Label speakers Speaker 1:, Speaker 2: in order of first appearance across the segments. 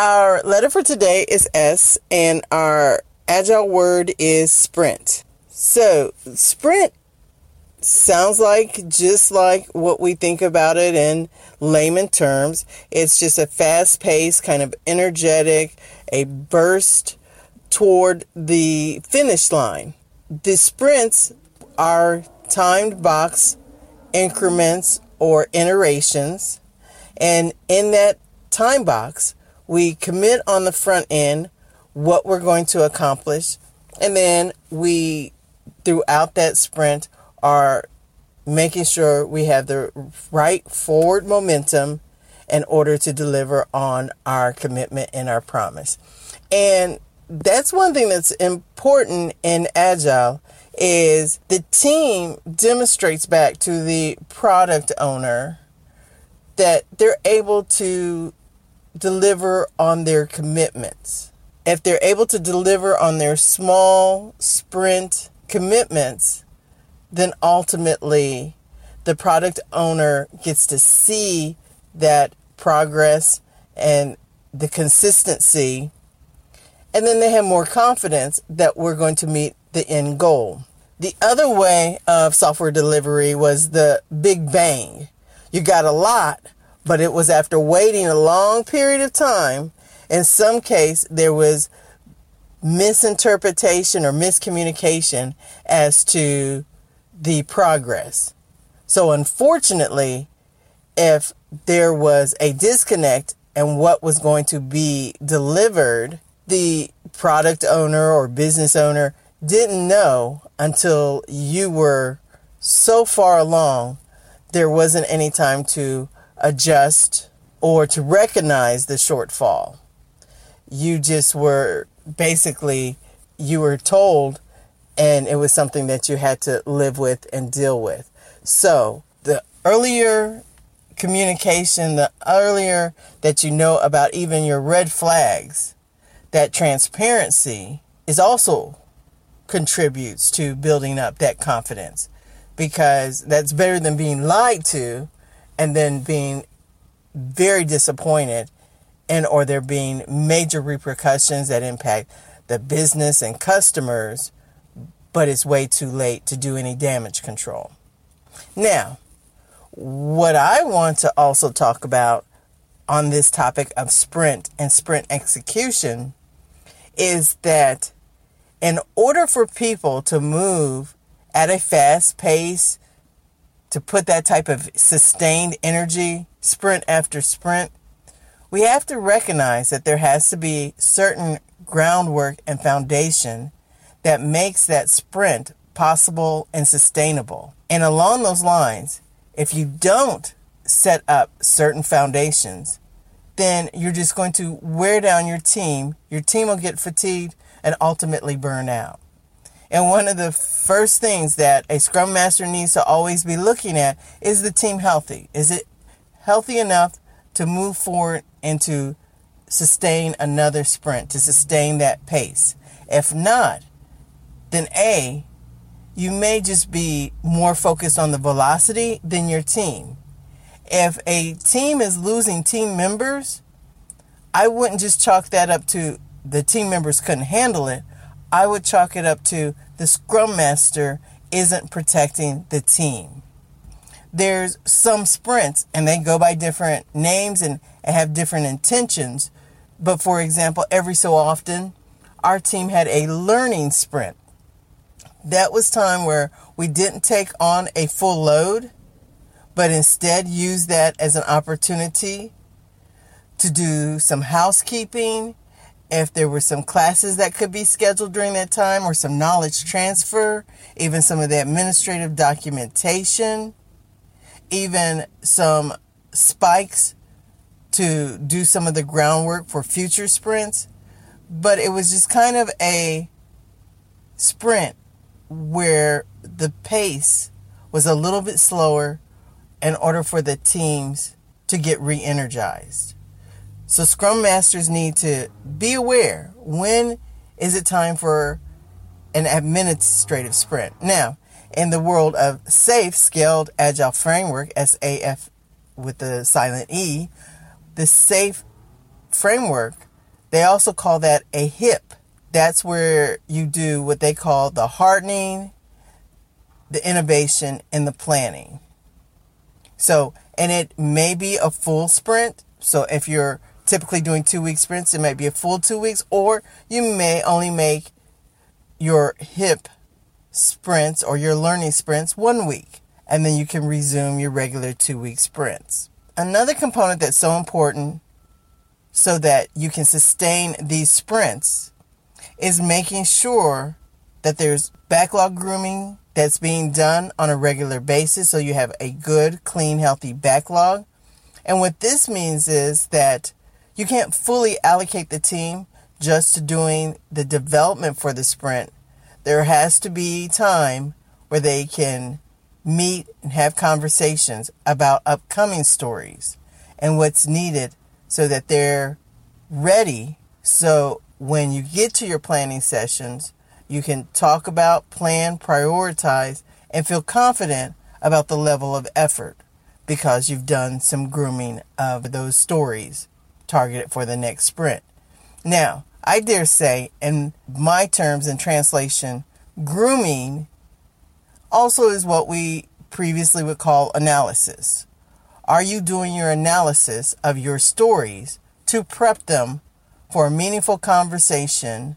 Speaker 1: our letter for today is S, and our agile word is sprint. So, sprint sounds like just like what we think about it in layman terms. It's just a fast paced, kind of energetic, a burst toward the finish line. The sprints are timed box increments or iterations. And in that time box, we commit on the front end what we're going to accomplish. And then we, throughout that sprint, are making sure we have the right forward momentum in order to deliver on our commitment and our promise. And that's one thing that's important in agile is the team demonstrates back to the product owner that they're able to deliver on their commitments. If they're able to deliver on their small sprint commitments, then ultimately the product owner gets to see that progress and the consistency. And then they have more confidence that we're going to meet the end goal. The other way of software delivery was the big bang. You got a lot, but it was after waiting a long period of time. In some case, there was misinterpretation or miscommunication as to the progress. So, unfortunately, if there was a disconnect and what was going to be delivered, the product owner or business owner didn't know until you were so far along, there wasn't any time to adjust or to recognize the shortfall. You just were basically, you were told and it was something that you had to live with and deal with. So the earlier communication, the earlier that you know about even your red flags, that transparency is also contributes to building up that confidence because that's better than being lied to and then being very disappointed and or there being major repercussions that impact the business and customers but it's way too late to do any damage control. Now, what I want to also talk about on this topic of sprint and sprint execution is that in order for people to move at a fast pace, to put that type of sustained energy sprint after sprint, we have to recognize that there has to be certain groundwork and foundation that makes that sprint possible and sustainable. And along those lines, if you don't set up certain foundations, then you're just going to wear down your team. Your team will get fatigued and ultimately burn out. And one of the first things that a scrum master needs to always be looking at is the team healthy? Is it healthy enough to move forward and to sustain another sprint, to sustain that pace? If not, then A, you may just be more focused on the velocity than your team. If a team is losing team members, I wouldn't just chalk that up to the team members couldn't handle it. I would chalk it up to the scrum master isn't protecting the team. There's some sprints and they go by different names and have different intentions. But for example, every so often, our team had a learning sprint that was time where we didn't take on a full load, but instead used that as an opportunity to do some housekeeping. If there were some classes that could be scheduled during that time or some knowledge transfer, even some of the administrative documentation, even some spikes to do some of the groundwork for future sprints. But it was just kind of a sprint where the pace was a little bit slower in order for the teams to get re energized. So, Scrum Masters need to be aware when is it time for an administrative sprint. Now, in the world of SAFe, Scaled Agile Framework, SAF with the silent E, the SAFe framework They also call that a hip. That's where you do what they call the hardening, the innovation, and the planning. So, and it may be a full sprint. So, if you're typically doing two week sprints, it might be a full two weeks, or you may only make your hip sprints or your learning sprints one week, and then you can resume your regular two week sprints. Another component that's so important so that you can sustain these sprints is making sure that there's backlog grooming that's being done on a regular basis so you have a good, clean, healthy backlog. And what this means is that you can't fully allocate the team just to doing the development for the sprint. There has to be time where they can meet and have conversations about upcoming stories and what's needed so that they're ready. So when you get to your planning sessions, you can talk about, plan, prioritize, and feel confident about the level of effort because you've done some grooming of those stories targeted for the next sprint. Now, I dare say, in my terms and translation, grooming also is what we previously would call analysis. Are you doing your analysis of your stories to prep them for a meaningful conversation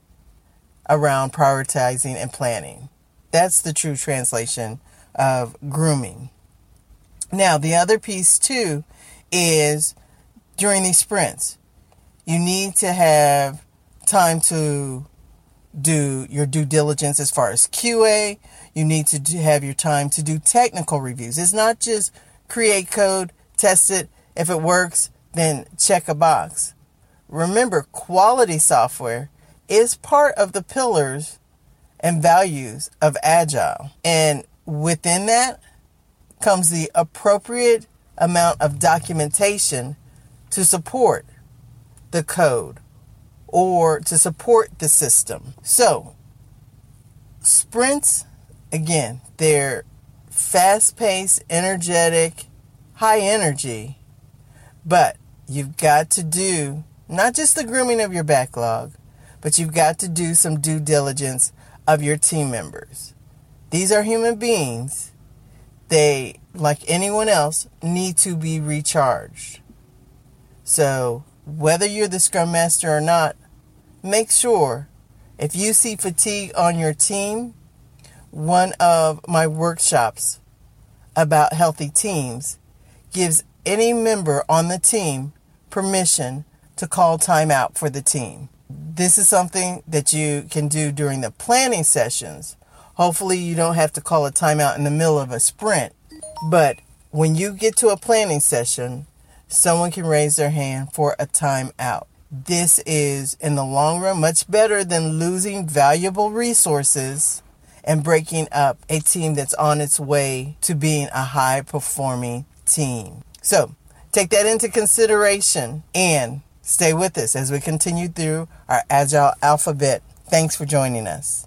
Speaker 1: around prioritizing and planning? That's the true translation of grooming. Now, the other piece too is during these sprints, you need to have time to do your due diligence as far as QA. You need to have your time to do technical reviews. It's not just create code, test it. If it works, then check a box. Remember, quality software is part of the pillars and values of Agile. And within that comes the appropriate amount of documentation to support the code or to support the system. So, sprints, again, they're fast paced, energetic, high energy, but you've got to do not just the grooming of your backlog, but you've got to do some due diligence of your team members. These are human beings. They, like anyone else, need to be recharged. So, whether you're the scrum master or not, make sure if you see fatigue on your team, one of my workshops about healthy teams gives any member on the team permission to call timeout for the team. This is something that you can do during the planning sessions. Hopefully, you don't have to call a timeout in the middle of a sprint. But when you get to a planning session, someone can raise their hand for a timeout. This is, in the long run, much better than losing valuable resources and breaking up a team that's on its way to being a high performing team. So take that into consideration and stay with us as we continue through our Agile Alphabet. Thanks for joining us.